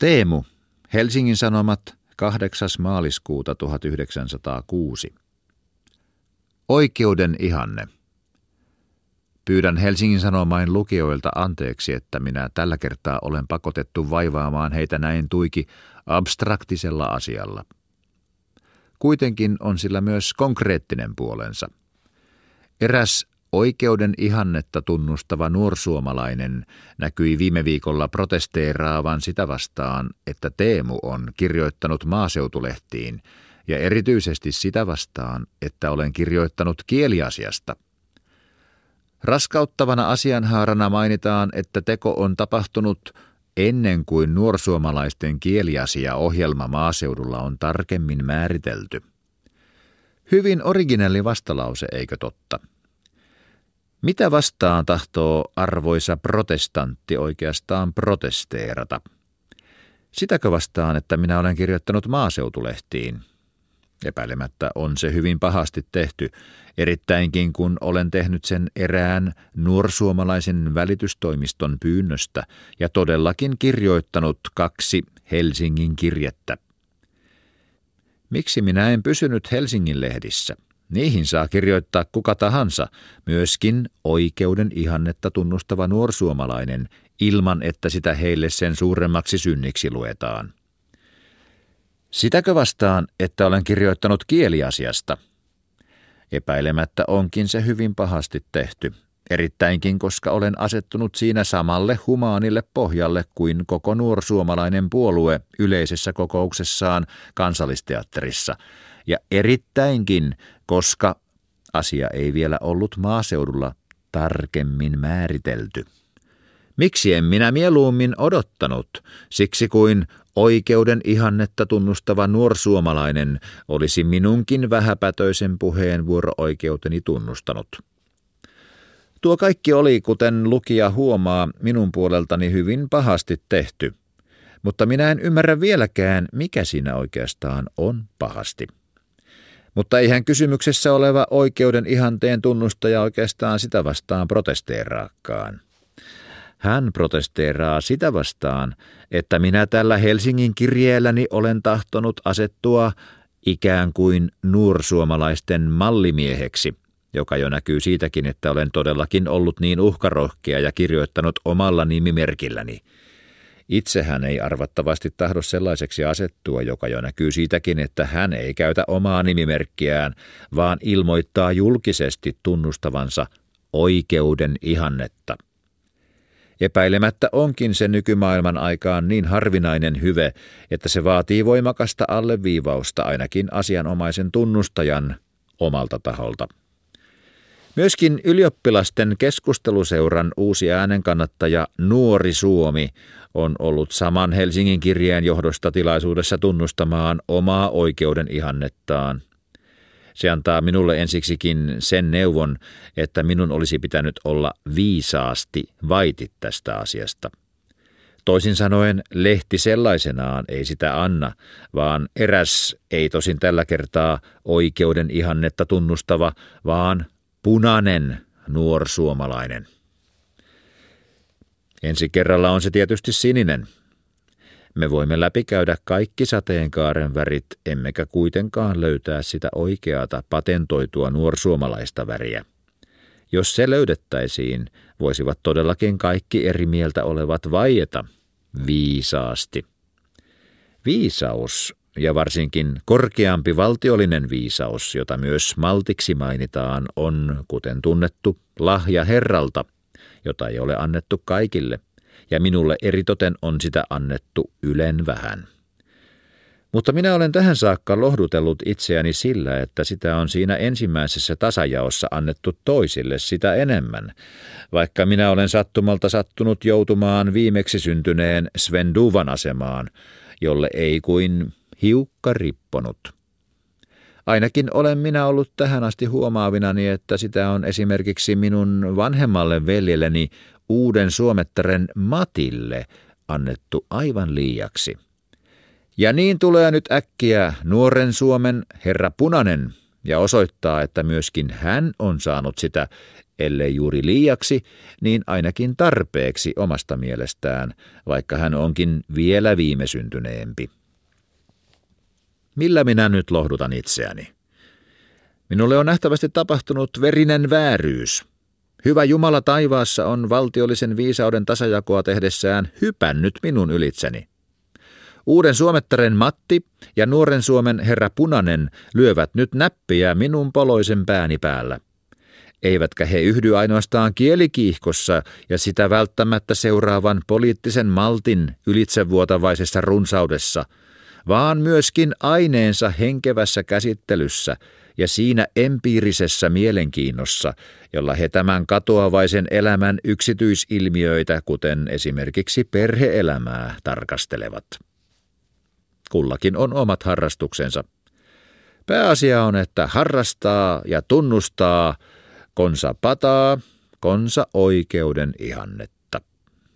Teemu, Helsingin Sanomat, 8. maaliskuuta 1906. Oikeuden ihanne. Pyydän Helsingin Sanomain lukijoilta anteeksi, että minä tällä kertaa olen pakotettu vaivaamaan heitä näin tuiki abstraktisella asialla. Kuitenkin on sillä myös konkreettinen puolensa. Eräs Oikeuden ihannetta tunnustava nuorsuomalainen näkyi viime viikolla protesteeraavan sitä vastaan, että Teemu on kirjoittanut maaseutulehtiin, ja erityisesti sitä vastaan, että olen kirjoittanut kieliasiasta. Raskauttavana asianhaarana mainitaan, että teko on tapahtunut ennen kuin nuorsuomalaisten kieliasia-ohjelma maaseudulla on tarkemmin määritelty. Hyvin originelli vastalause, eikö totta? Mitä vastaan tahtoo arvoisa protestantti oikeastaan protesteerata? Sitäkö vastaan, että minä olen kirjoittanut maaseutulehtiin? Epäilemättä on se hyvin pahasti tehty, erittäinkin kun olen tehnyt sen erään nuorsuomalaisen välitystoimiston pyynnöstä ja todellakin kirjoittanut kaksi Helsingin kirjettä. Miksi minä en pysynyt Helsingin lehdissä? Niihin saa kirjoittaa kuka tahansa, myöskin oikeuden ihannetta tunnustava nuorsuomalainen, ilman että sitä heille sen suuremmaksi synniksi luetaan. Sitäkö vastaan, että olen kirjoittanut kieliasiasta? Epäilemättä onkin se hyvin pahasti tehty, erittäinkin koska olen asettunut siinä samalle humaanille pohjalle kuin koko nuorsuomalainen puolue yleisessä kokouksessaan kansallisteatterissa – ja erittäinkin, koska asia ei vielä ollut maaseudulla tarkemmin määritelty. Miksi en minä mieluummin odottanut, siksi kuin oikeuden ihannetta tunnustava nuorsuomalainen olisi minunkin vähäpätöisen puheenvuoro-oikeuteni tunnustanut. Tuo kaikki oli, kuten lukija huomaa, minun puoleltani hyvin pahasti tehty, mutta minä en ymmärrä vieläkään, mikä siinä oikeastaan on pahasti. Mutta eihän kysymyksessä oleva oikeuden ihanteen tunnustaja oikeastaan sitä vastaan protesteeraakaan. Hän protesteeraa sitä vastaan, että minä tällä Helsingin kirjeelläni olen tahtonut asettua ikään kuin nuorsuomalaisten mallimieheksi, joka jo näkyy siitäkin, että olen todellakin ollut niin uhkarohkea ja kirjoittanut omalla nimimerkilläni – Itsehän ei arvattavasti tahdo sellaiseksi asettua, joka jo näkyy siitäkin, että hän ei käytä omaa nimimerkkiään, vaan ilmoittaa julkisesti tunnustavansa oikeuden ihannetta. Epäilemättä onkin se nykymaailman aikaan niin harvinainen hyve, että se vaatii voimakasta alleviivausta ainakin asianomaisen tunnustajan omalta taholta. Myöskin ylioppilasten keskusteluseuran uusi äänenkannattaja Nuori Suomi on ollut saman Helsingin kirjeen johdosta tilaisuudessa tunnustamaan omaa oikeuden ihannettaan. Se antaa minulle ensiksikin sen neuvon, että minun olisi pitänyt olla viisaasti vaitit tästä asiasta. Toisin sanoen lehti sellaisenaan ei sitä anna, vaan eräs, ei tosin tällä kertaa oikeuden ihannetta tunnustava, vaan punainen nuorsuomalainen. Ensi kerralla on se tietysti sininen. Me voimme läpikäydä kaikki sateenkaaren värit, emmekä kuitenkaan löytää sitä oikeata patentoitua nuorsuomalaista väriä. Jos se löydettäisiin, voisivat todellakin kaikki eri mieltä olevat vaieta viisaasti. Viisaus ja varsinkin korkeampi valtiollinen viisaus, jota myös maltiksi mainitaan, on, kuten tunnettu, lahja Herralta, jota ei ole annettu kaikille, ja minulle eritoten on sitä annettu ylen vähän. Mutta minä olen tähän saakka lohdutellut itseäni sillä, että sitä on siinä ensimmäisessä tasajaossa annettu toisille sitä enemmän, vaikka minä olen sattumalta sattunut joutumaan viimeksi syntyneen Sven Duvan asemaan, jolle ei kuin hiukka ripponut. Ainakin olen minä ollut tähän asti huomaavinani, että sitä on esimerkiksi minun vanhemmalle veljelleni uuden suomettaren Matille annettu aivan liiaksi. Ja niin tulee nyt äkkiä nuoren Suomen herra Punanen, ja osoittaa, että myöskin hän on saanut sitä, ellei juuri liiaksi, niin ainakin tarpeeksi omasta mielestään, vaikka hän onkin vielä viimesyntyneempi. Millä minä nyt lohdutan itseäni? Minulle on nähtävästi tapahtunut verinen vääryys. Hyvä Jumala taivaassa on valtiollisen viisauden tasajakoa tehdessään hypännyt minun ylitseni. Uuden suomettaren Matti ja nuoren Suomen herra Punanen lyövät nyt näppiä minun poloisen pääni päällä. Eivätkä he yhdy ainoastaan kielikiihkossa ja sitä välttämättä seuraavan poliittisen maltin ylitsevuotavaisessa runsaudessa, vaan myöskin aineensa henkevässä käsittelyssä ja siinä empiirisessä mielenkiinnossa, jolla he tämän katoavaisen elämän yksityisilmiöitä, kuten esimerkiksi perheelämää, tarkastelevat. Kullakin on omat harrastuksensa. Pääasia on, että harrastaa ja tunnustaa konsa pataa, konsa oikeuden ihannetta.